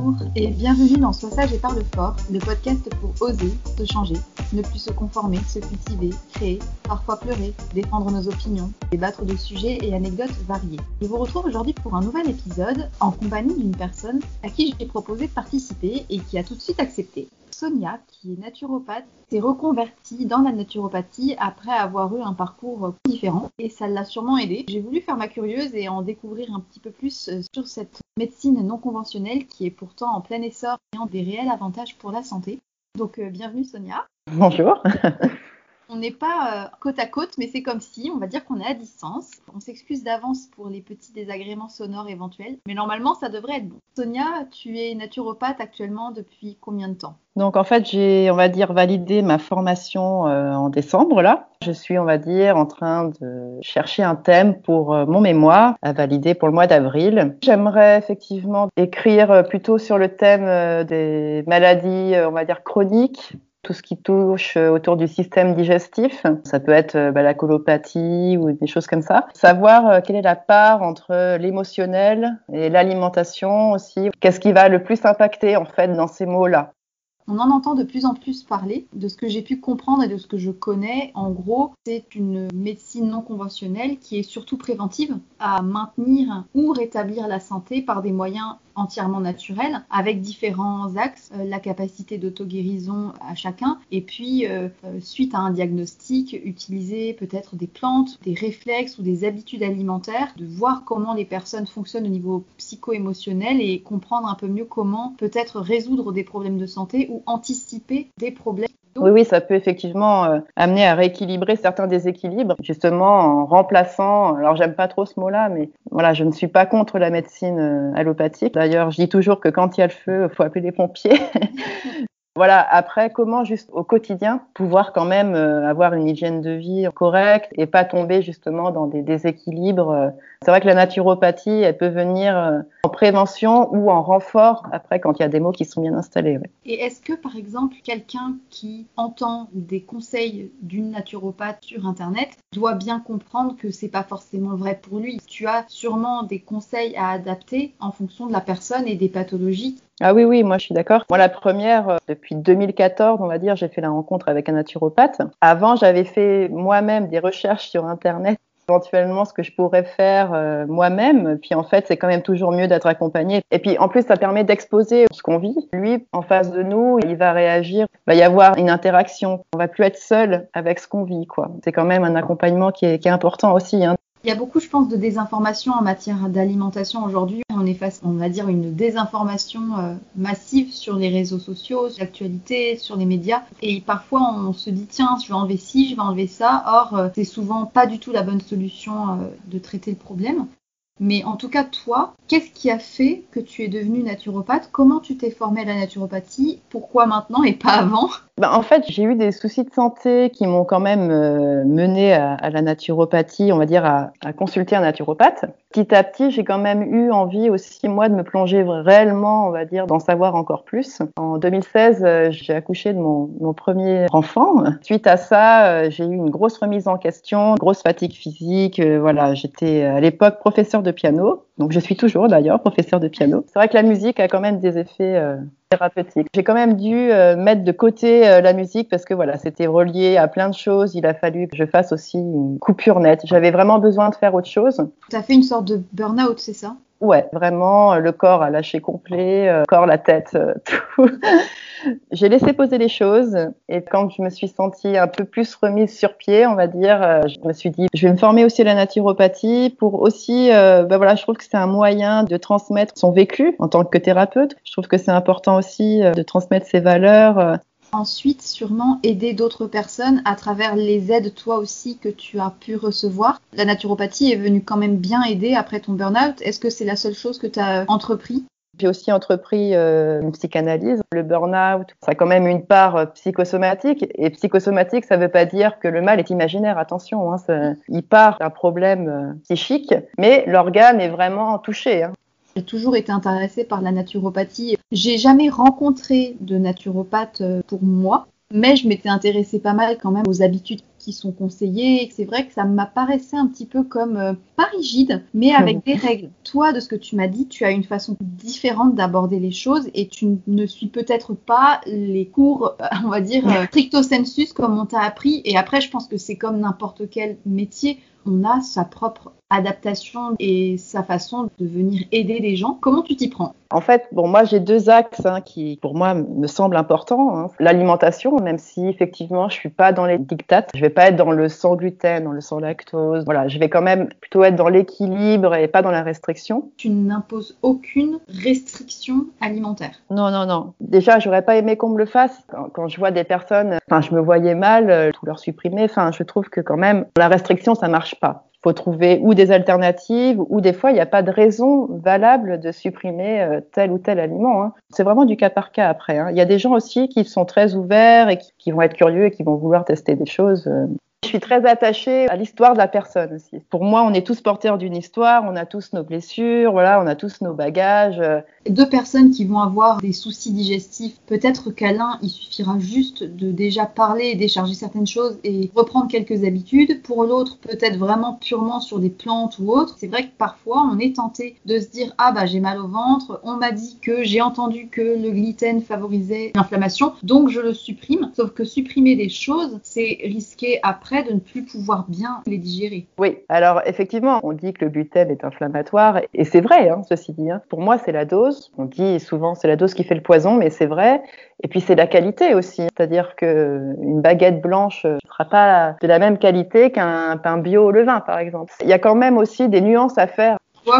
Bonjour et bienvenue dans Sois sage et parle fort, le podcast pour oser, se changer, ne plus se conformer, se cultiver, créer, parfois pleurer, défendre nos opinions, débattre de sujets et anecdotes variés. Je vous retrouve aujourd'hui pour un nouvel épisode en compagnie d'une personne à qui j'ai proposé de participer et qui a tout de suite accepté. Sonia, qui est naturopathe, s'est reconvertie dans la naturopathie après avoir eu un parcours différent et ça l'a sûrement aidé. J'ai voulu faire ma curieuse et en découvrir un petit peu plus euh, sur cette médecine non conventionnelle qui est pourtant en plein essor et a des réels avantages pour la santé. Donc euh, bienvenue Sonia. Bonjour. On n'est pas euh, côte à côte, mais c'est comme si, on va dire qu'on est à distance. On s'excuse d'avance pour les petits désagréments sonores éventuels, mais normalement, ça devrait être bon. Sonia, tu es naturopathe actuellement depuis combien de temps? Donc en fait, j'ai, on va dire, validé ma formation euh, en décembre là. Je suis, on va dire, en train de chercher un thème pour euh, mon mémoire à valider pour le mois d'avril. J'aimerais effectivement écrire plutôt sur le thème des maladies, on va dire, chroniques tout ce qui touche euh, autour du système digestif. Ça peut être euh, bah, la colopathie ou des choses comme ça. Savoir euh, quelle est la part entre l'émotionnel et l'alimentation aussi. Qu'est-ce qui va le plus impacter en fait dans ces mots-là? On en entend de plus en plus parler. De ce que j'ai pu comprendre et de ce que je connais, en gros, c'est une médecine non conventionnelle qui est surtout préventive à maintenir ou rétablir la santé par des moyens entièrement naturels avec différents axes, euh, la capacité d'auto-guérison à chacun et puis euh, euh, suite à un diagnostic, utiliser peut-être des plantes, des réflexes ou des habitudes alimentaires, de voir comment les personnes fonctionnent au niveau psycho-émotionnel et comprendre un peu mieux comment peut-être résoudre des problèmes de santé anticiper des problèmes. Oui, oui, ça peut effectivement euh, amener à rééquilibrer certains déséquilibres, justement en remplaçant, alors j'aime pas trop ce mot-là, mais voilà, je ne suis pas contre la médecine euh, allopathique. D'ailleurs, je dis toujours que quand il y a le feu, il faut appeler les pompiers. Voilà, après, comment juste au quotidien pouvoir quand même euh, avoir une hygiène de vie correcte et pas tomber justement dans des déséquilibres. C'est vrai que la naturopathie, elle peut venir en prévention ou en renfort après quand il y a des mots qui sont bien installés. Et est-ce que par exemple quelqu'un qui entend des conseils d'une naturopathe sur internet doit bien comprendre que c'est pas forcément vrai pour lui? Tu as sûrement des conseils à adapter en fonction de la personne et des pathologies ah oui, oui, moi je suis d'accord. Moi, la première, euh, depuis 2014, on va dire, j'ai fait la rencontre avec un naturopathe. Avant, j'avais fait moi-même des recherches sur Internet éventuellement ce que je pourrais faire euh, moi-même. Puis en fait, c'est quand même toujours mieux d'être accompagné. Et puis en plus, ça permet d'exposer ce qu'on vit. Lui, en face de nous, il va réagir. Il va y avoir une interaction. On va plus être seul avec ce qu'on vit, quoi. C'est quand même un accompagnement qui est, qui est important aussi. Hein. Il y a beaucoup, je pense, de désinformation en matière d'alimentation aujourd'hui. On est face, on va dire, une désinformation euh, massive sur les réseaux sociaux, sur l'actualité, sur les médias. Et parfois, on se dit, tiens, je vais enlever ci, je vais enlever ça. Or, euh, c'est souvent pas du tout la bonne solution euh, de traiter le problème. Mais en tout cas, toi, qu'est-ce qui a fait que tu es devenue naturopathe? Comment tu t'es formée à la naturopathie? Pourquoi maintenant et pas avant? Ben, En fait, j'ai eu des soucis de santé qui m'ont quand même euh, mené à, la naturopathie, on va dire à, consulter un naturopathe. Petit à petit, j'ai quand même eu envie aussi, moi, de me plonger réellement, on va dire, d'en savoir encore plus. En 2016, euh, j'ai accouché de mon, premier enfant. Suite à ça, euh, j'ai eu une grosse remise en question, grosse fatigue physique. voilà, j'étais à l'époque professeur de piano. Donc je suis toujours d'ailleurs professeur de piano. C'est vrai que la musique a quand même des effets euh, thérapeutiques. J'ai quand même dû euh, mettre de côté euh, la musique parce que voilà, c'était relié à plein de choses. Il a fallu que je fasse aussi une coupure nette. J'avais vraiment besoin de faire autre chose. Tu as fait une sorte de burn-out, c'est ça? Ouais, vraiment, le corps a lâché complet, le corps, la tête, tout. J'ai laissé poser les choses et quand je me suis sentie un peu plus remise sur pied, on va dire, euh, je me suis dit, je vais me former aussi à la naturopathie pour aussi, euh, ben voilà, je trouve que c'est un moyen de transmettre son vécu en tant que thérapeute. Je trouve que c'est important aussi euh, de transmettre ses valeurs. Ensuite, sûrement aider d'autres personnes à travers les aides, toi aussi, que tu as pu recevoir. La naturopathie est venue quand même bien aider après ton burn-out. Est-ce que c'est la seule chose que tu as entrepris? J'ai aussi entrepris euh, une psychanalyse. Le burn-out, ça a quand même une part euh, psychosomatique. Et psychosomatique, ça ne veut pas dire que le mal est imaginaire. Attention, hein, il part d'un problème euh, psychique, mais l'organe est vraiment touché. Hein. J'ai toujours été intéressée par la naturopathie. J'ai jamais rencontré de naturopathe pour moi, mais je m'étais intéressée pas mal quand même aux habitudes qui sont conseillées. C'est vrai que ça m'apparaissait un petit peu comme euh, pas rigide, mais avec des règles. Toi, de ce que tu m'as dit, tu as une façon différente d'aborder les choses et tu ne suis peut-être pas les cours, euh, on va dire, stricto sensus comme on t'a appris. Et après, je pense que c'est comme n'importe quel métier on a sa propre adaptation et sa façon de venir aider les gens. Comment tu t'y prends? En fait, bon, moi j'ai deux axes hein, qui, pour moi, me semblent importants. Hein. L'alimentation, même si effectivement je suis pas dans les dictates, je vais pas être dans le sans gluten, dans le sans lactose. Voilà, je vais quand même plutôt être dans l'équilibre et pas dans la restriction. Tu n'imposes aucune restriction alimentaire? Non, non, non. Déjà, j'aurais pas aimé qu'on me le fasse. Quand, je vois des personnes, enfin, je me voyais mal, euh, tout leur supprimer. Enfin, je trouve que quand même la restriction, ça marche pas faut trouver ou des alternatives ou des fois il n'y a pas de raison valable de supprimer euh, tel ou tel aliment. Hein. C'est vraiment du cas par cas après. Hein. Il y a des gens aussi qui sont très ouverts et qui, vont être curieux et qui vont vouloir tester des choses. Je suis très attachée à l'histoire de la personne aussi. Pour moi, on est tous porteurs d'une histoire, on a tous nos blessures, voilà, on a tous nos bagages. Deux personnes qui vont avoir des soucis digestifs, peut-être qu'à l'un, il suffira juste de déjà parler décharger certaines choses et reprendre quelques habitudes. Pour l'autre, peut-être vraiment purement sur des plantes ou autres. C'est vrai que parfois, on est tenté de se dire ah bah j'ai mal au ventre, on m'a dit que j'ai entendu que le gluten favorisait l'inflammation, donc je le supprime. Sauf que supprimer des choses, c'est risquer après de ne plus pouvoir bien les digérer. Oui, alors effectivement, on dit que le gluten est inflammatoire et c'est vrai, hein, ceci dit. Hein. Pour moi, c'est la dose on dit souvent c'est la dose qui fait le poison, mais c'est vrai. Et puis c'est la qualité aussi, c'est-à-dire que une baguette blanche ne sera pas de la même qualité qu'un pain bio au levain, par exemple. Il y a quand même aussi des nuances à faire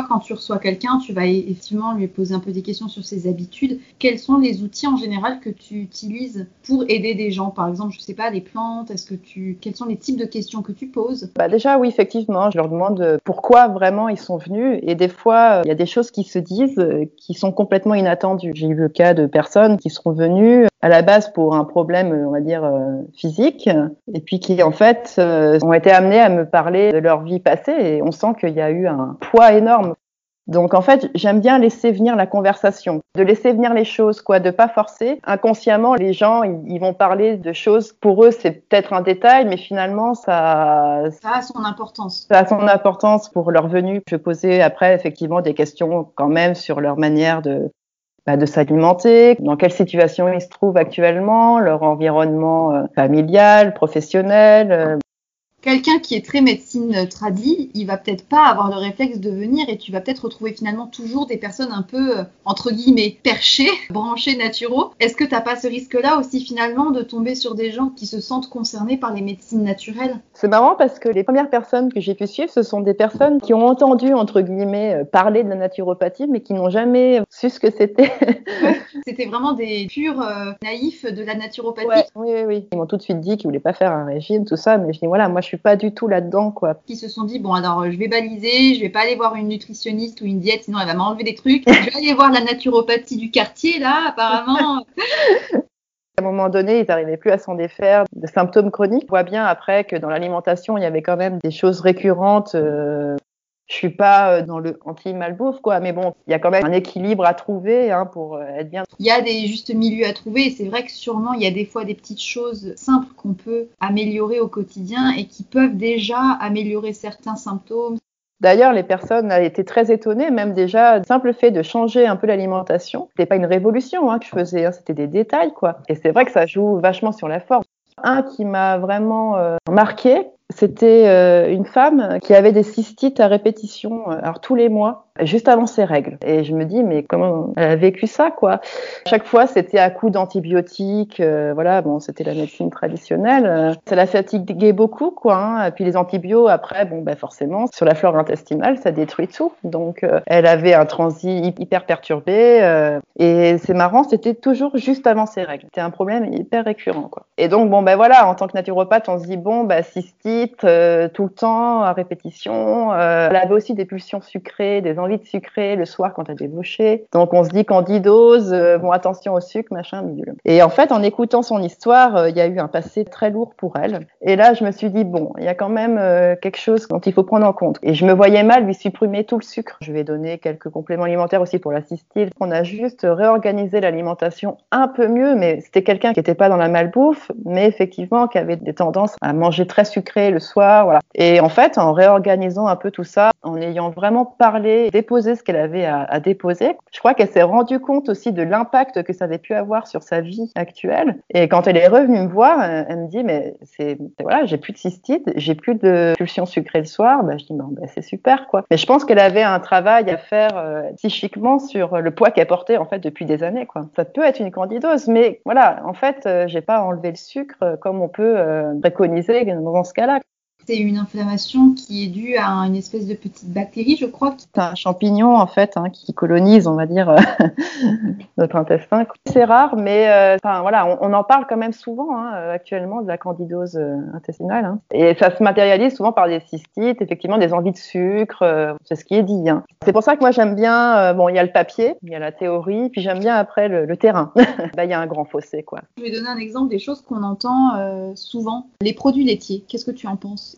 quand tu reçois quelqu'un, tu vas effectivement lui poser un peu des questions sur ses habitudes. Quels sont les outils en général que tu utilises pour aider des gens? Par exemple, je sais pas, les plantes, est-ce que tu quels sont les types de questions que tu poses? Bah déjà oui, effectivement, je leur demande pourquoi vraiment ils sont venus et des fois, il y a des choses qui se disent qui sont complètement inattendues. J'ai eu le cas de personnes qui sont venues à la base pour un problème, on va dire, euh, physique, et puis qui en fait euh, ont été amenées à me parler de leur vie passée, et on sent qu'il y a eu un poids énorme. Donc en fait, j'aime bien laisser venir la conversation, de laisser venir les choses, quoi, de pas forcer. Inconsciemment, les gens, ils, vont parler de choses. Pour eux, c'est peut-être un détail, mais finalement, ça, ça a son importance. Ça a son importance pour leur venue. Je posais après effectivement des questions quand même sur leur manière de bah, de s'alimenter, dans quelle situation ils se trouvent actuellement, leur environnement euh, familial, professionnel, euh, quelqu'un qui est très médecine tradie, il va peut-être pas avoir le réflexe de venir et tu vas peut-être retrouver finalement toujours des personnes un peu, euh, entre guillemets, perchées, branchées naturaux. Est-ce que t'as pas ce risque-là aussi finalement de tomber sur des gens qui se sentent concernés par les médecines naturelles? C'est marrant parce que les premières personnes que j'ai pu suivre, ce sont des personnes qui ont entendu, entre guillemets, euh, parler de la naturopathie, mais qui n'ont jamais su ce que c'était. c'était vraiment des purs euh, naïfs de la naturopathie. oui, oui, oui. Ils m'ont tout de suite dit qu'ils voulaient pas faire un régime, tout ça, mais je dis voilà, moi je suis pas du tout là-dedans, quoi. Qui se sont dit, bon, alors, je vais baliser, je vais pas aller voir une nutritionniste ou une diète, sinon elle va m'enlever des trucs. je vais aller voir la naturopathie du quartier, là, apparemment. À un moment donné, ils n'arrivaient plus à s'en défaire de symptômes chroniques. On voit bien après que dans l'alimentation, il y avait quand même des choses récurrentes. Euh, je suis pas euh, dans le anti-malbouffe, quoi, mais bon, il y a quand même un équilibre à trouver hein, pour euh, être bien. Il y a des justes milieux à trouver, et c'est vrai que sûrement il y a des fois des petites choses simples qu'on peut améliorer au quotidien et qui peuvent déjà améliorer certains symptômes. D'ailleurs, les personnes été très étonnées, même déjà, le simple fait de changer un peu l'alimentation. C'était pas une révolution hein, que je faisais, hein, c'était des détails, quoi. Et c'est vrai que ça joue vachement sur la force. Un qui m'a vraiment euh, marqué, c'était euh, une femme qui avait des cystites à répétition, euh, alors tous les mois juste avant ses règles. Et je me dis, mais comment elle a vécu ça, quoi? Chaque fois, c'était à coup d'antibiotiques. Euh, voilà, bon, c'était la médecine traditionnelle. Euh, ça la fatiguait beaucoup, quoi. Hein. Et puis les antibiotiques, après, bon, ben forcément, sur la flore intestinale, ça détruit tout. Donc, euh, elle avait un transit hyper perturbé. et c'est marrant, c'était toujours juste avant ses règles. C'était un problème hyper récurrent, quoi. Et donc, bon, ben voilà, en tant que naturopathe, on se dit, bon, bah, cystite, tout le temps, à répétition. elle avait aussi des pulsions sucrées, des envie de sucrer le soir quand t'as débauché. Donc on se dit candidose, euh, bon attention au sucre, machin, bidule. Et en fait, en écoutant son histoire, euh, il y a eu un passé très lourd pour elle. Et là, je me suis dit bon, il y a quand même euh, quelque chose dont il faut prendre en compte. Et je me voyais mal lui supprimer tout le sucre. Je vais donner quelques compléments alimentaires aussi pour la cystite. On a juste réorganisé l'alimentation un peu mieux, mais c'était quelqu'un qui n'était pas dans la malbouffe, mais effectivement qui avait des tendances à manger très sucré le soir, voilà. Et en fait, en réorganisant un peu tout ça, en ayant vraiment parlé, déposé ce qu'elle avait à, déposer, je crois qu'elle s'est rendue compte aussi de l'impact que ça avait pu avoir sur sa vie actuelle. Et quand elle est revenue me voir, elle, me dit mais c'est voilà, j'ai plus de cystite, j'ai plus de pulsions sucrées le soir. Bah, je dis bon, bah, c'est super quoi. Mais je pense qu'elle avait un travail à faire euh, psychiquement sur le poids qu'elle portait en fait depuis des années quoi. Ça peut être une candidose, mais voilà, en fait, euh, j'ai pas enlevé le sucre euh, comme on peut préconiser dans ce cas-là c'est une inflammation qui est due à une espèce de petite bactérie, je crois. C'est un champignon, en fait, hein, qui colonise, on va dire, notre intestin. C'est rare, mais euh, voilà, on, en parle quand même souvent hein, actuellement de la candidose euh, intestinale. Hein. Et ça se matérialise souvent par des cystites, effectivement, des envies de sucre, euh, c'est ce qui est dit. C'est pour ça que moi, j'aime bien, bon, il y a le papier, il y a la théorie, puis j'aime bien après le, le terrain. Il y a un grand fossé, quoi. Je vais donner un exemple des choses qu'on entend souvent. Les produits laitiers, qu'est-ce que tu en penses?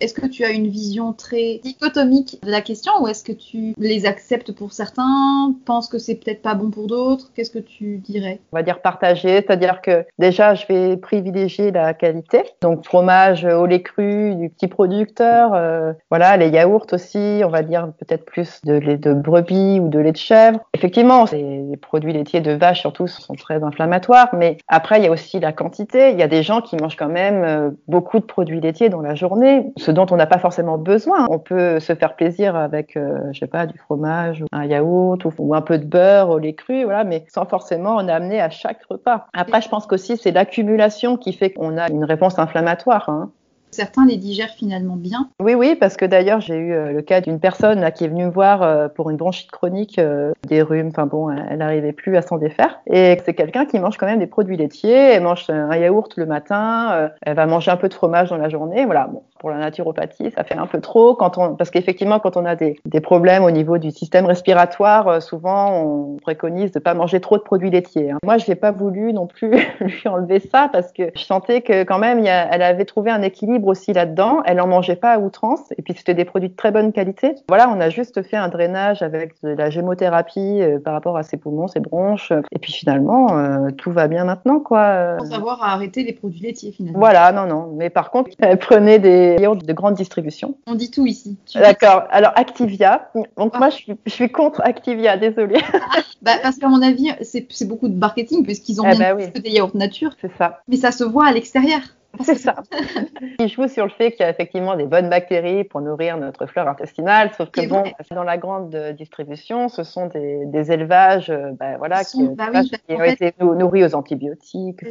est-ce que tu as une vision très dichotomique de la question ou est-ce que tu les acceptes pour certains, penses que c'est peut-être pas bon pour d'autres? Qu'est-ce que tu dirais? On va dire partagé, c'est-à-dire que déjà je vais privilégier la qualité, donc fromage au lait cru du petit producteur, euh, voilà les yaourts aussi, on va dire peut-être plus de lait de brebis ou de lait de chèvre. Effectivement, les produits laitiers de vache surtout sont très inflammatoires, mais après il y a aussi la quantité. Il y a des gens qui mangent quand même euh, beaucoup de produits laitiers dans la journée dont on n'a pas forcément besoin. On peut se faire plaisir avec, euh, je sais pas, du fromage, ou un yaourt ou, un peu de beurre au lait cru, voilà, mais sans forcément en amener à chaque repas. Après, je pense qu'aussi c'est l'accumulation qui fait qu'on a une réponse inflammatoire. Hein. Certains les digèrent finalement bien. Oui, oui, parce que d'ailleurs, j'ai eu euh, le cas d'une personne qui est venue me voir euh, pour une bronchite chronique, euh, des rhumes, enfin bon, elle n'arrivait plus à s'en défaire. Et c'est quelqu'un qui mange quand même des produits laitiers, elle mange un yaourt le matin, elle va manger un peu de fromage dans la journée. Voilà, pour la naturopathie, ça fait un peu trop quand on, parce qu'effectivement, quand on a des, problèmes au niveau du système respiratoire, souvent on préconise de pas manger trop de produits laitiers. Hein. Moi, je n'ai pas voulu non plus lui enlever ça parce que je sentais que quand même, elle avait trouvé un équilibre aussi là-dedans. Elle en mangeait pas à outrance. Et puis c'était des produits de très bonne qualité. Voilà, on a juste fait un drainage avec de la gémothérapie euh, par rapport à ses poumons, ses bronches. Et puis finalement, euh, tout va bien maintenant, quoi. Sans savoir arrêter les produits laitiers finalement. Voilà, non, non. Mais par contre, elle prenait des yaourts de grande distribution. On dit tout ici. D'accord. Alors Activia. Donc ah. moi, je suis, je suis, contre Activia. Désolée. bah, parce qu'à mon avis, c'est beaucoup de marketing puisqu'ils ont eh bah des yaourts nature. C'est ça. Mais ça se voit à l'extérieur. C'est ça. Il joue sur le fait qu'il y a effectivement des bonnes bactéries pour nourrir notre flore intestinale, sauf que bon, dans la grande distribution, ce sont des, des élevages, euh, bah, voilà, qui, bah qui ont été nourris aux antibiotiques.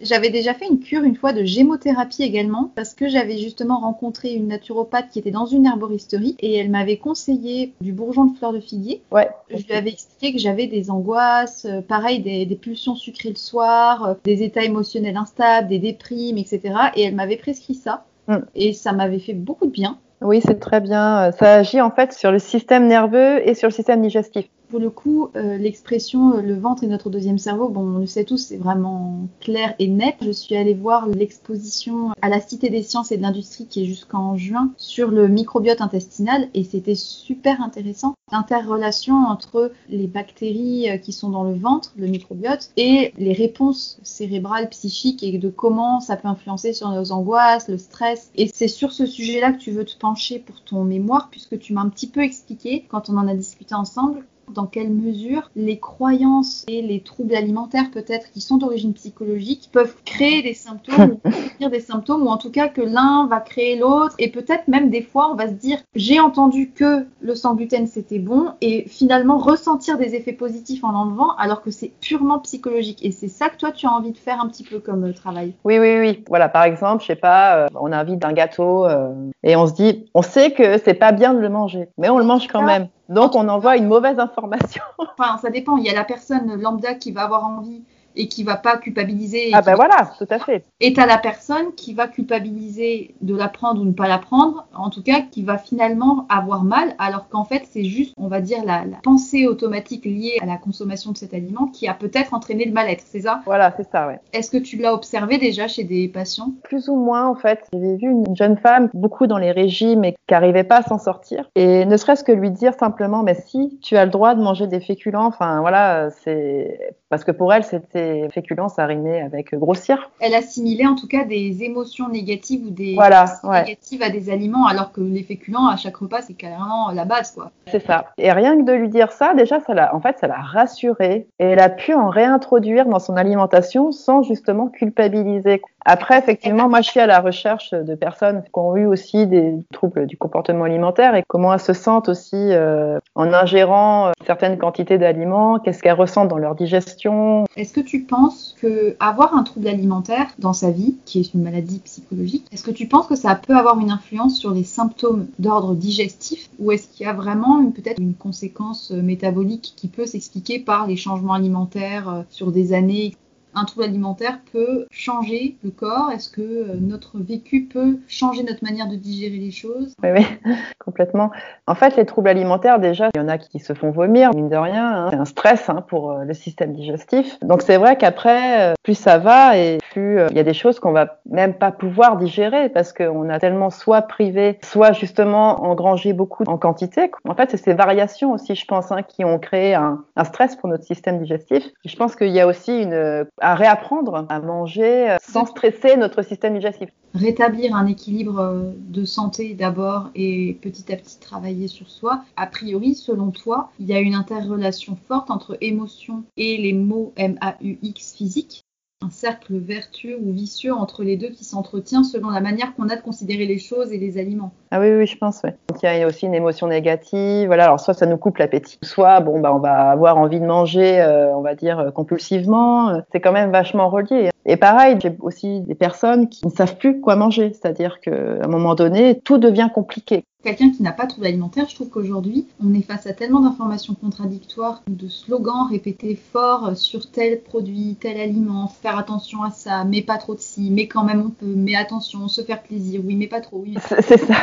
J'avais déjà fait une cure une fois de gémothérapie également parce que j'avais justement rencontré une naturopathe qui était dans une herboristerie et elle m'avait conseillé du bourgeon de fleur de figuier. Ouais. Je lui avais expliqué que j'avais des angoisses, euh, pareil des, des, pulsions sucrées le soir, euh, des états émotionnels instables, des déprimes, etc. Et elle m'avait prescrit ça mm. et ça m'avait fait beaucoup de bien. Oui, c'est très bien. Ça agit en fait sur le système nerveux et sur le système digestif. Pour le coup, euh, l'expression euh, le ventre est notre deuxième cerveau, bon, on le sait tous, c'est vraiment clair et net. Je suis allée voir l'exposition à la Cité des sciences et de l'industrie qui est jusqu'en juin sur le microbiote intestinal et c'était super intéressant. L'interrelation entre les bactéries euh, qui sont dans le ventre, le microbiote, et les réponses cérébrales, psychiques et de comment ça peut influencer sur nos angoisses, le stress. Et c'est sur ce sujet-là que tu veux te pencher pour ton mémoire puisque tu m'as un petit peu expliqué quand on en a discuté ensemble dans quelle mesure les croyances et les troubles alimentaires peut-être qui sont d'origine psychologique peuvent créer des symptômes ou des symptômes ou en tout cas que l'un va créer l'autre. Et peut-être même des fois on va se dire j'ai entendu que le sans gluten c'était bon et finalement ressentir des effets positifs en l'enlevant alors que c'est purement psychologique. Et c'est ça que toi tu as envie de faire un petit peu comme euh, travail. Oui oui oui. Voilà par exemple je sais pas euh, on a envie d'un gâteau euh, et on se dit on sait que c'est pas bien de le manger mais on le mange quand même donc on envoie une mauvaise information. Enfin, ça dépend. Il y a la personne lambda qui va avoir envie et qui va pas culpabiliser. Ah ben voilà, tout à fait. Et t'as la personne qui va culpabiliser de la prendre ou ne pas la prendre, en tout cas qui va finalement avoir mal, alors qu'en fait c'est juste, on va dire, la, pensée automatique liée à la consommation de cet aliment qui a peut-être entraîné le mal-être, c'est ça? Voilà, c'est ça, ouais. Est-ce que tu l'as observé déjà chez des patients? Plus ou moins, en fait. J'avais vu une jeune femme, beaucoup dans les régimes et qui n'arrivait pas à s'en sortir. Et ne serait-ce que lui dire simplement, mais si, tu as le droit de manger des féculents, enfin voilà, c'est parce que pour elle, c'était féculents, ça rimait avec grossir. Elle assimilait en tout cas des émotions négatives ou des voilà, négatives à des aliments, alors que les féculents à chaque repas, c'est carrément la base, quoi. C'est ça. Et rien que de lui dire ça, déjà, ça l'a, en fait, ça l'a rassurée et elle a pu en réintroduire dans son alimentation sans justement culpabiliser. Après, effectivement, moi, je suis à la recherche de personnes qui ont eu aussi des troubles du comportement alimentaire et comment elles se sentent aussi euh, en ingérant euh, certaines quantités d'aliments, qu'est-ce qu'elles ressentent dans leur digestion. Est-ce que tu penses que avoir un trouble alimentaire dans sa vie, qui est une maladie psychologique, est-ce que tu penses que ça peut avoir une influence sur les symptômes d'ordre digestif ou est-ce qu'il y a vraiment peut-être une conséquence euh, métabolique qui peut s'expliquer par les changements alimentaires sur des années un trouble alimentaire peut changer le corps? Est-ce que euh, notre vécu peut changer notre manière de digérer les choses? Oui, oui, complètement. En fait, les troubles alimentaires, déjà, il y en a qui se font vomir, mine de rien. Hein. C'est un stress hein, pour euh, le système digestif. Donc c'est vrai qu'après, euh, plus ça va et plus il y a des choses qu'on va même pas pouvoir digérer parce qu'on a tellement soit privé, soit justement engrangé beaucoup en quantité. En fait, c'est ces variations aussi, je pense, hein, qui ont créé un, stress pour notre système digestif. Je pense qu'il y a aussi une à réapprendre à manger euh, sans stresser notre système digestif. Rétablir un équilibre euh, de santé d'abord et petit à petit travailler sur soi. A priori, selon toi, il y a une interrelation forte entre émotion et les mots M-A-U-X physiques un cercle vertueux ou vicieux entre les deux qui s'entretient selon la manière qu'on a de considérer les choses et les aliments. Ah oui, oui, je pense, ouais. Donc, il y a aussi une émotion négative. Voilà, alors soit ça nous coupe l'appétit, soit bon, bah, on va avoir envie de manger, euh, on va dire, euh, compulsivement. C'est quand même vachement relié. Et pareil, j'ai aussi des personnes qui ne savent plus quoi manger. C'est-à-dire qu'à un moment donné, tout devient compliqué. Quelqu'un qui n'a pas de trouble alimentaire, je trouve qu'aujourd'hui, on est face à tellement d'informations contradictoires, de slogans répétés forts sur tel produit, tel aliment, faire attention à ça, mais pas trop de ci, mais quand même on peut, mais attention, se faire plaisir, oui, mais pas trop, oui. C'est ça.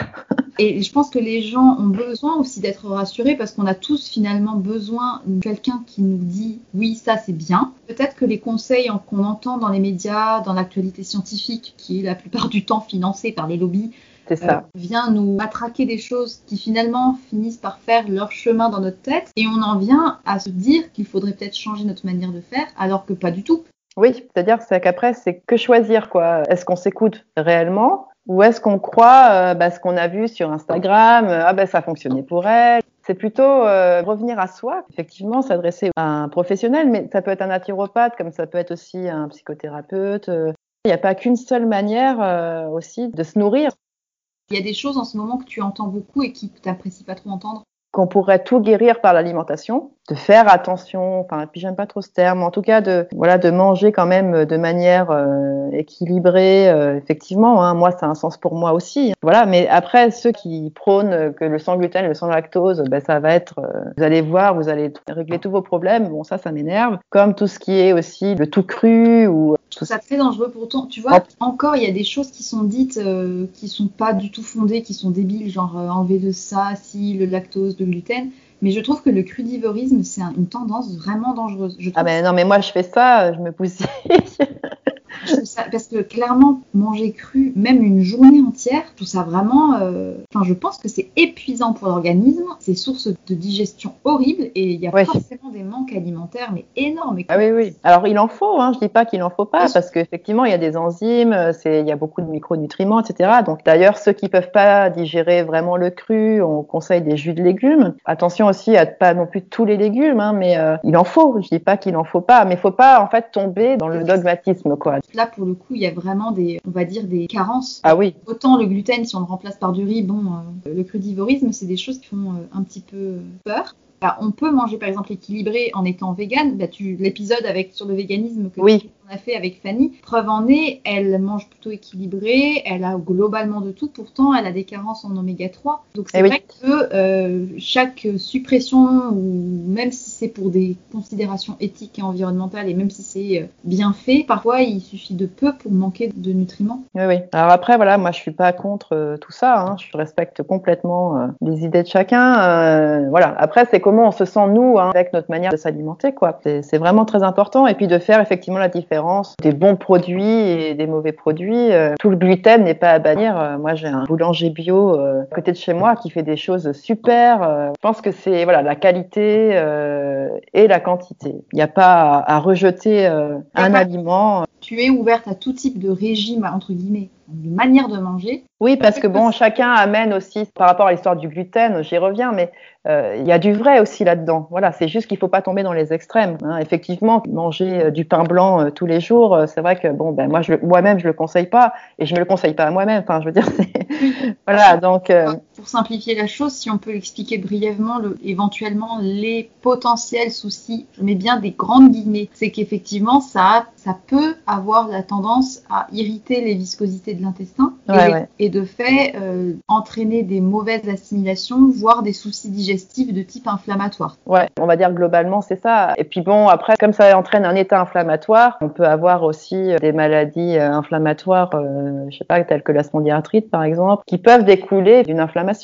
Et je pense que les gens ont besoin aussi d'être rassurés parce qu'on a tous finalement besoin de quelqu'un qui nous dit oui, ça c'est bien. Peut-être que les conseils qu'on entend dans les médias, dans l'actualité scientifique, qui est la plupart du temps financée par les lobbies, ça. Euh, vient nous attraquer des choses qui finalement finissent par faire leur chemin dans notre tête et on en vient à se dire qu'il faudrait peut-être changer notre manière de faire alors que pas du tout. Oui, c'est-à-dire qu'après c'est que choisir quoi. Est-ce qu'on s'écoute réellement ou est-ce qu'on croit euh, bah, ce qu'on a vu sur Instagram euh, Ah ben ça fonctionnait pour elle. C'est plutôt revenir à soi, effectivement, s'adresser à un professionnel, mais ça peut être un naturopathe, comme ça peut être aussi un psychothérapeute. Il n'y a pas qu'une seule manière aussi de se nourrir. Il y a des choses en ce moment que tu entends beaucoup et qui t'apprécies pas trop entendre Qu'on pourrait tout guérir par l'alimentation, de faire attention, enfin, puis j'aime pas trop ce terme, en tout cas de, voilà, de manger quand même de manière euh, équilibrée, euh, effectivement, hein, moi, ça a un sens pour moi aussi. Voilà, mais après, ceux qui prônent que le sans gluten, le sans lactose, ben, ça va être, euh, vous allez voir, vous allez régler tous vos problèmes, bon, ça, ça m'énerve. Comme tout ce qui est aussi le tout cru ou ça très dangereux pourtant. Tu vois, encore, il y a des choses qui sont dites euh, qui sont pas du tout fondées, qui sont débiles, genre euh, enlever de ça, si, le lactose, le gluten. Mais je trouve que le crudivorisme, c'est une tendance vraiment dangereuse. ah ben non, mais moi je fais ça, je me pousse. parce que clairement, manger cru, même une journée entière, tout ça vraiment. Euh, enfin, je pense que c'est épuisant pour l'organisme. C'est source de digestion horrible et il y a forcément des manques alimentaires, mais énormes. Ah oui, oui. Alors il en faut, hein. je dis pas qu'il en faut pas, parce qu'effectivement, il y a des enzymes, il y a beaucoup de micronutriments, etc. Donc d'ailleurs, ceux qui peuvent pas digérer vraiment le cru, on conseille des jus de légumes. Attention aussi à pas non plus tous les légumes, hein, mais euh, il en faut. Je dis pas qu'il en faut pas, mais il faut pas en fait tomber dans le dogmatisme, quoi. Là, pour le coup, il y a vraiment des, on va dire, des carences. Ah oui. Autant le gluten, si on le remplace par du riz, bon, euh, le crudivorisme, c'est des choses qui font euh, un petit peu peur. Bah, on peut manger par exemple équilibré en étant vegan. Bah, l'épisode avec sur le véganisme que oui. on a fait avec Fanny, preuve en est, elle mange plutôt équilibré, elle a globalement de tout. Pourtant, elle a des carences en oméga 3. Donc c'est Eh oui. vrai que euh, chaque suppression ou même si c'est pour des considérations éthiques et environnementales et même si c'est euh, bien fait, parfois il suffit de peu pour manquer de nutriments. Oui, oui. Alors après, voilà, moi je suis pas contre euh, tout ça. Hein. Je respecte complètement euh, les idées de chacun. Voilà. Après, c'est comment on se sent nous hein, avec notre manière de s'alimenter, quoi. C'est vraiment très important. Et puis de faire effectivement la différence des bons produits et des mauvais produits. Euh, tout le gluten n'est pas à bannir. Euh, moi, j'ai un boulanger bio euh, à côté de chez moi qui fait des choses super. Euh, je pense que c'est voilà la qualité et la quantité. Il n'y a pas à, à rejeter un aliment Tu es ouverte à tout type de régime, entre guillemets, de manière de manger. Oui, parce que bon, chacun amène aussi, par rapport à l'histoire du gluten, j'y reviens, mais euh, il y a du vrai aussi là-dedans. Voilà, c'est juste qu'il faut pas tomber dans les extrêmes. hein. Effectivement, manger euh, du pain blanc euh, tous les jours, c'est vrai que bon, ben moi, je moi-même, je le conseille pas, et je me le conseille pas à moi-même. Enfin, je veux dire, voilà, donc euh, Pour simplifier la chose, si on peut expliquer brièvement le, éventuellement les potentiels soucis, je mets bien des grandes guillemets, c'est qu'effectivement ça, peut avoir la tendance à irriter les viscosités de l'intestin Ouais, ouais. et de fait euh, entraîner des mauvaises assimilations, voire des soucis digestifs de type inflammatoire. ouais, on va dire globalement, c'est ça. Et puis bon, après, comme ça entraîne un état inflammatoire, on peut avoir aussi euh, des maladies euh, inflammatoires, euh, je sais pas, telles que la spondylarthrite par exemple, qui peuvent découler d'une inflammation.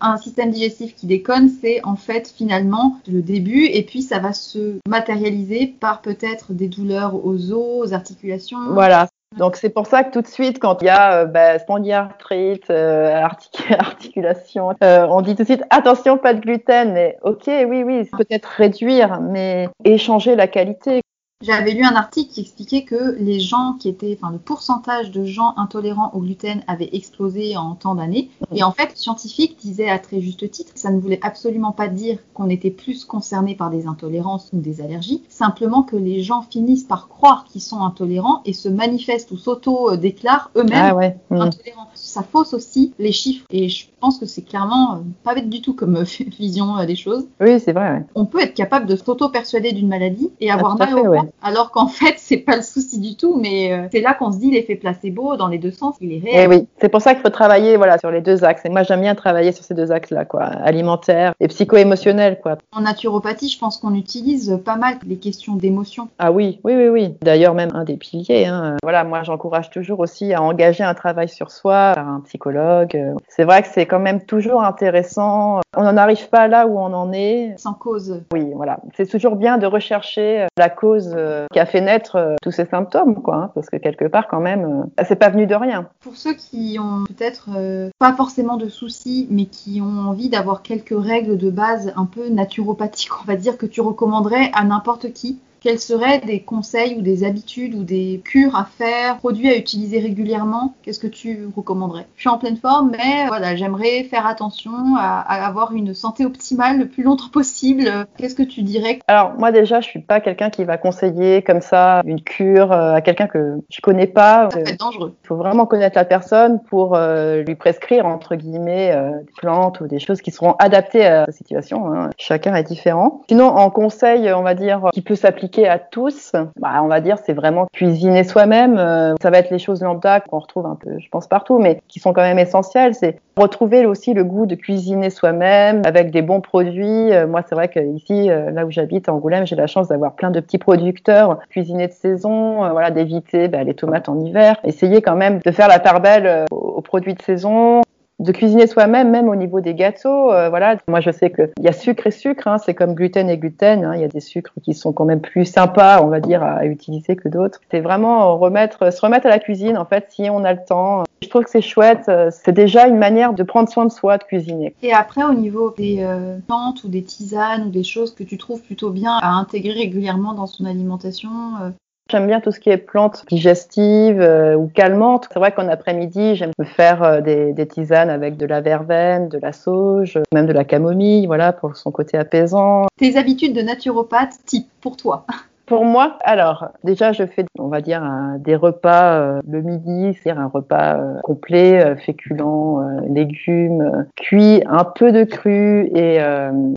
Un système digestif qui déconne, c'est en fait finalement le début et puis ça va se matérialiser par peut-être des douleurs aux os, aux articulations. Voilà. Donc c'est pour ça que tout de suite, quand il y a euh, bah, spondyarthrite, euh, artic- articulation, euh, on dit tout de suite attention, pas de gluten. Mais ok, oui, oui, peut-être réduire, mais échanger la qualité. J'avais lu un article qui expliquait que les gens qui étaient, enfin le pourcentage de gens intolérants au gluten avait explosé en temps d'années. Et en fait, scientifiques disaient à très juste titre ça ne voulait absolument pas dire qu'on était plus concerné par des intolérances ou des allergies, simplement que les gens finissent par croire qu'ils sont intolérants et se manifestent ou s'auto-déclarent eux-mêmes Ah ouais. hmm. intolérants. Ça fausse aussi les chiffres et je pense que c'est clairement euh, pas bête du tout comme euh, vision euh, des choses. Oui, c'est vrai. ouais. On peut être capable de s'auto-persuader d'une maladie et avoir à mal au alors qu'en fait c'est pas le souci du tout, mais euh, c'est là qu'on se dit l'effet placebo dans les deux sens, il est Et réel. oui, c'est pour ça qu'il faut travailler voilà sur les deux axes. Et moi, j'aime bien travailler sur ces deux axes-là, quoi, alimentaire et psycho-émotionnel, quoi. En naturopathie, je pense qu'on utilise pas mal les questions d'émotion. Ah oui, oui, oui, oui. D'ailleurs, même un des piliers. Hein. Voilà, moi, j'encourage toujours aussi à engager un travail sur soi par un psychologue. C'est vrai que c'est quand même toujours intéressant. On n'en arrive pas là où on en est. Sans cause. Oui, voilà. C'est toujours bien de rechercher la cause qui a fait naître euh, tous ces symptômes, quoi. hein, parce que quelque part, quand même, euh, c'est pas venu de rien. Pour ceux qui ont peut-être euh, pas forcément de soucis, mais qui ont envie d'avoir quelques règles de base un peu naturopathiques, on va dire, que tu recommanderais à n'importe qui, quels seraient des conseils ou des habitudes ou des cures à faire, produits à utiliser régulièrement? Qu'est-ce que tu recommanderais? Je suis en pleine forme, mais voilà, j'aimerais faire attention à, à avoir une santé optimale le plus longtemps possible. Qu'est-ce que tu dirais? Alors moi déjà, je suis pas quelqu'un qui va conseiller comme ça une cure euh, à quelqu'un que je connais pas. Ça peut être dangereux. Il faut vraiment connaître la personne pour euh, lui prescrire entre guillemets euh, des plantes ou des choses qui seront adaptées à sa situation. hein. Chacun est différent. Sinon, en conseil, on va dire qui peut s'appliquer à tous, bah, on va dire c'est vraiment cuisiner soi-même. Euh, ça va être les choses lambda qu'on retrouve un peu, je pense partout, mais qui sont quand même essentielles. C'est retrouver aussi le goût de cuisiner soi-même avec des bons produits. Euh, moi, c'est vrai que ici, euh, là où j'habite, à Angoulême, j'ai la chance d'avoir plein de petits producteurs cuisinés de saison. voilà, d'éviter bah, les tomates en hiver. Essayer quand même de faire la part belle aux produits de saison de cuisiner soi-même, même au niveau des gâteaux. euh, voilà, moi je sais qu'il y a sucre et sucre, hein, c'est comme gluten et gluten. hein, Il y a des sucres qui sont quand même plus sympas, on va dire, à utiliser que d'autres. C'est vraiment remettre, se remettre à la cuisine, en fait, si on a le temps. Je trouve que c'est chouette. euh, C'est déjà une manière de prendre soin de soi, de cuisiner. Et après, au niveau des euh, plantes ou des tisanes ou des choses que tu trouves plutôt bien à intégrer régulièrement dans son alimentation, euh, J'aime bien tout ce qui est plantes digestives euh, ou calmantes. C'est vrai qu'en après-midi, j'aime me faire euh, des, des tisanes avec de la verveine, de la sauge, même de la camomille, voilà, pour son côté apaisant. tes habitudes de naturopathe type pour toi? Pour moi, alors déjà je fais, on va dire, des repas euh, le midi, c'est un repas euh, complet, euh, féculents, légumes, cuits, un peu de cru et,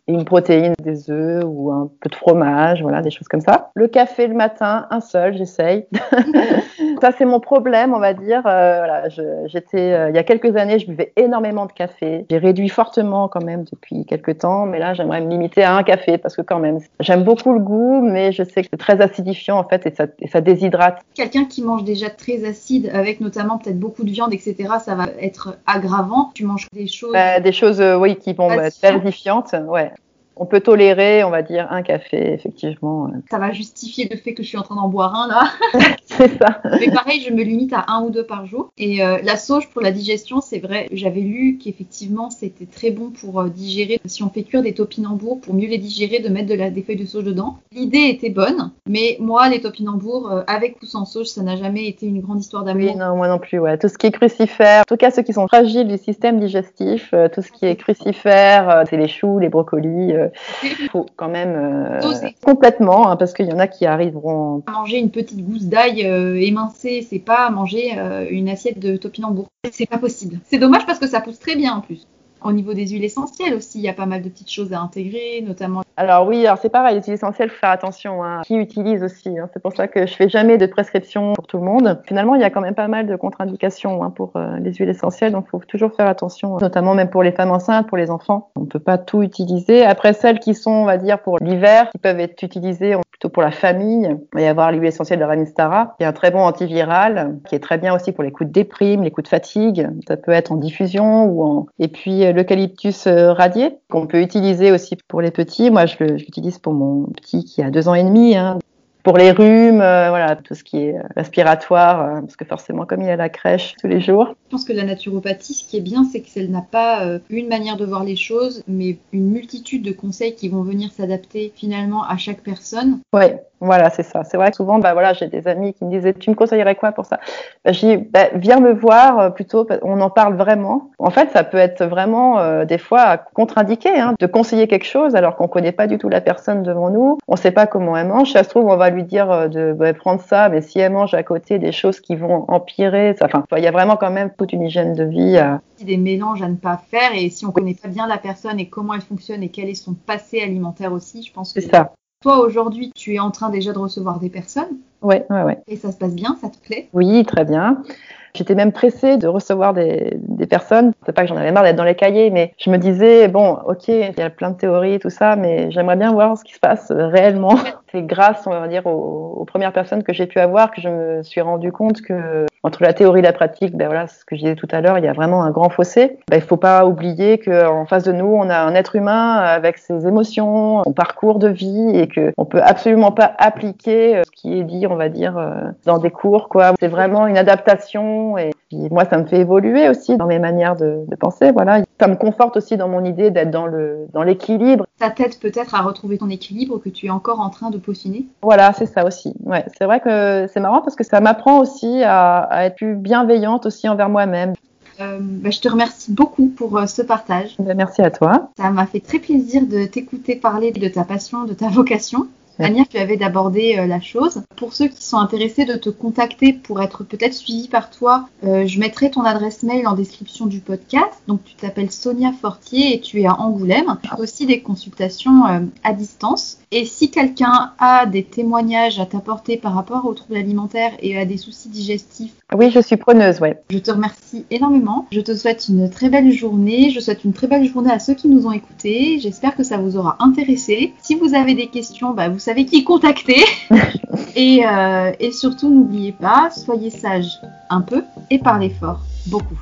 une protéine, des œufs ou un peu de fromage, voilà, des choses comme ça. Le café le matin, un seul, j'essaye. ça c'est mon problème, on va dire. voilà, j'étais il y a quelques années, je buvais énormément de café. J'ai réduit fortement quand même depuis quelques temps, mais là j'aimerais me limiter à un café parce que quand même, j'aime beaucoup le goût, mais je sais que très acidifiant en fait et ça, et ça déshydrate. Quelqu'un qui mange déjà très acide avec notamment peut-être beaucoup de viande, etc., ça va être aggravant. Tu manges des choses. Bah, des choses, euh, oui, qui vont être acidifiantes, ouais on peut tolérer, on va dire, un café, effectivement. Ça va justifier le fait que je suis en train d'en boire un, là. c'est ça. Mais pareil, je me limite à un ou deux par jour. Et euh, la sauge pour la digestion, c'est vrai, j'avais lu qu'effectivement, c'était très bon pour euh, digérer. Si on fait cuire des topinambours, pour mieux les digérer, de mettre de la, des feuilles de sauge dedans. L'idée était bonne, mais moi, les topinambours, euh, avec ou sans sauge, ça n'a jamais été une grande histoire d'amour. Oui, non, moi non plus, ouais. Tout ce qui est crucifère, en tout cas ceux qui sont fragiles du système digestif, tout ce qui est crucifère, c'est les choux, les brocolis, il faut quand même euh, complètement, hein, parce qu'il y en a qui arriveront. Manger une petite gousse d'ail euh, émincée, c'est pas manger euh, une assiette de topinambour. C'est pas possible. C'est dommage parce que ça pousse très bien en plus. Au niveau des huiles essentielles aussi, il y a pas mal de petites choses à intégrer, notamment. Alors oui, alors c'est pareil, les huiles essentielles, faut faire attention à hein, qui utilise aussi. Hein. C'est pour ça que je fais jamais de prescription pour tout le monde. Finalement, il y a quand même pas mal de contre-indications hein, pour euh, les huiles essentielles, donc faut toujours faire attention, notamment même pour les femmes enceintes, pour les enfants. On peut pas tout utiliser. Après, celles qui sont, on va dire, pour l'hiver, qui peuvent être utilisées plutôt pour la famille, il avoir l'huile essentielle de Ramistara, qui est un très bon antiviral, qui est très bien aussi pour les coups de déprime, les coups de fatigue. Ça peut être en diffusion ou en... Et puis l'eucalyptus euh, radié qu'on peut utiliser aussi pour les petits. Moi, je l'utilise pour mon petit qui a deux ans et demi. Hein pour les rhumes, euh, voilà, tout ce qui est respiratoire, euh, parce que forcément, comme il est à la crèche tous les jours. Je pense que la naturopathie, ce qui est bien, c'est qu'elle n'a pas euh, une manière de voir les choses, mais une multitude de conseils qui vont venir s'adapter finalement à chaque personne. Ouais. Voilà, c'est ça. C'est vrai que souvent, bah voilà, j'ai des amis qui me disaient, tu me conseillerais quoi pour ça? Bah, Je dis, bah, viens me voir plutôt. On en parle vraiment. En fait, ça peut être vraiment des fois contre-indiqué hein, de conseiller quelque chose alors qu'on connaît pas du tout la personne devant nous. On sait pas comment elle mange. Ça se trouve, on va lui dire euh, de bah, prendre ça, mais si elle mange à côté des choses qui vont empirer, ça, enfin, il y a vraiment quand même toute une hygiène de vie. Euh. Des mélanges à ne pas faire, et si on connaît pas bien la personne et comment elle fonctionne et quel est son passé alimentaire aussi, je pense que c'est ça. Toi, aujourd'hui, tu es en train déjà de recevoir des personnes. Ouais, ouais, ouais. Et ça se passe bien, ça te plaît? Oui, très bien. J'étais même pressée de recevoir des, des personnes. C'est pas que j'en avais marre d'être dans les cahiers, mais je me disais, bon, ok, il y a plein de théories et tout ça, mais j'aimerais bien voir ce qui se passe réellement. C'est grâce, on va dire, aux, premières personnes que j'ai pu avoir que je me suis rendu compte que entre la théorie et la pratique, ben voilà, ce que je disais tout à l'heure, il y a vraiment un grand fossé. Ben, il faut pas oublier qu'en face de nous, on a un être humain avec ses émotions, son parcours de vie et que on peut absolument pas appliquer euh, ce qui est dit, on va dire, euh, dans des cours. C'est vraiment une adaptation et moi, ça me fait évoluer aussi dans mes manières de, de penser, voilà. Ça me conforte aussi dans mon idée d'être dans le, dans l'équilibre. Ça t'aide peut-être à retrouver ton équilibre que tu es encore en train de peaufiner. Voilà, c'est ça aussi. Ouais, c'est vrai que c'est marrant parce que ça m'apprend aussi à, à être plus bienveillante aussi envers moi-même. Euh, bah, je te remercie beaucoup pour euh, ce partage. Bah, merci à toi. Ça m'a fait très plaisir de t'écouter parler de ta passion, de ta vocation manière tu avais d'aborder euh, la chose. Pour ceux qui sont intéressés de te contacter pour être peut-être suivi par toi, euh, je mettrai ton adresse mail en description du podcast. Donc tu t'appelles Sonia Fortier et tu es à Angoulême. Tu as aussi des consultations euh, à distance. Et si quelqu'un a des témoignages à t'apporter par rapport aux troubles alimentaires et à des soucis digestifs, oui, je suis preneuse, ouais. Je te remercie énormément. Je te souhaite une très belle journée. Je souhaite une très belle journée à ceux qui nous ont écoutés. J'espère que ça vous aura intéressé. Si vous avez des questions, bah, vous savez qui contacter. et, euh, et surtout, n'oubliez pas, soyez sages un peu et parlez fort beaucoup.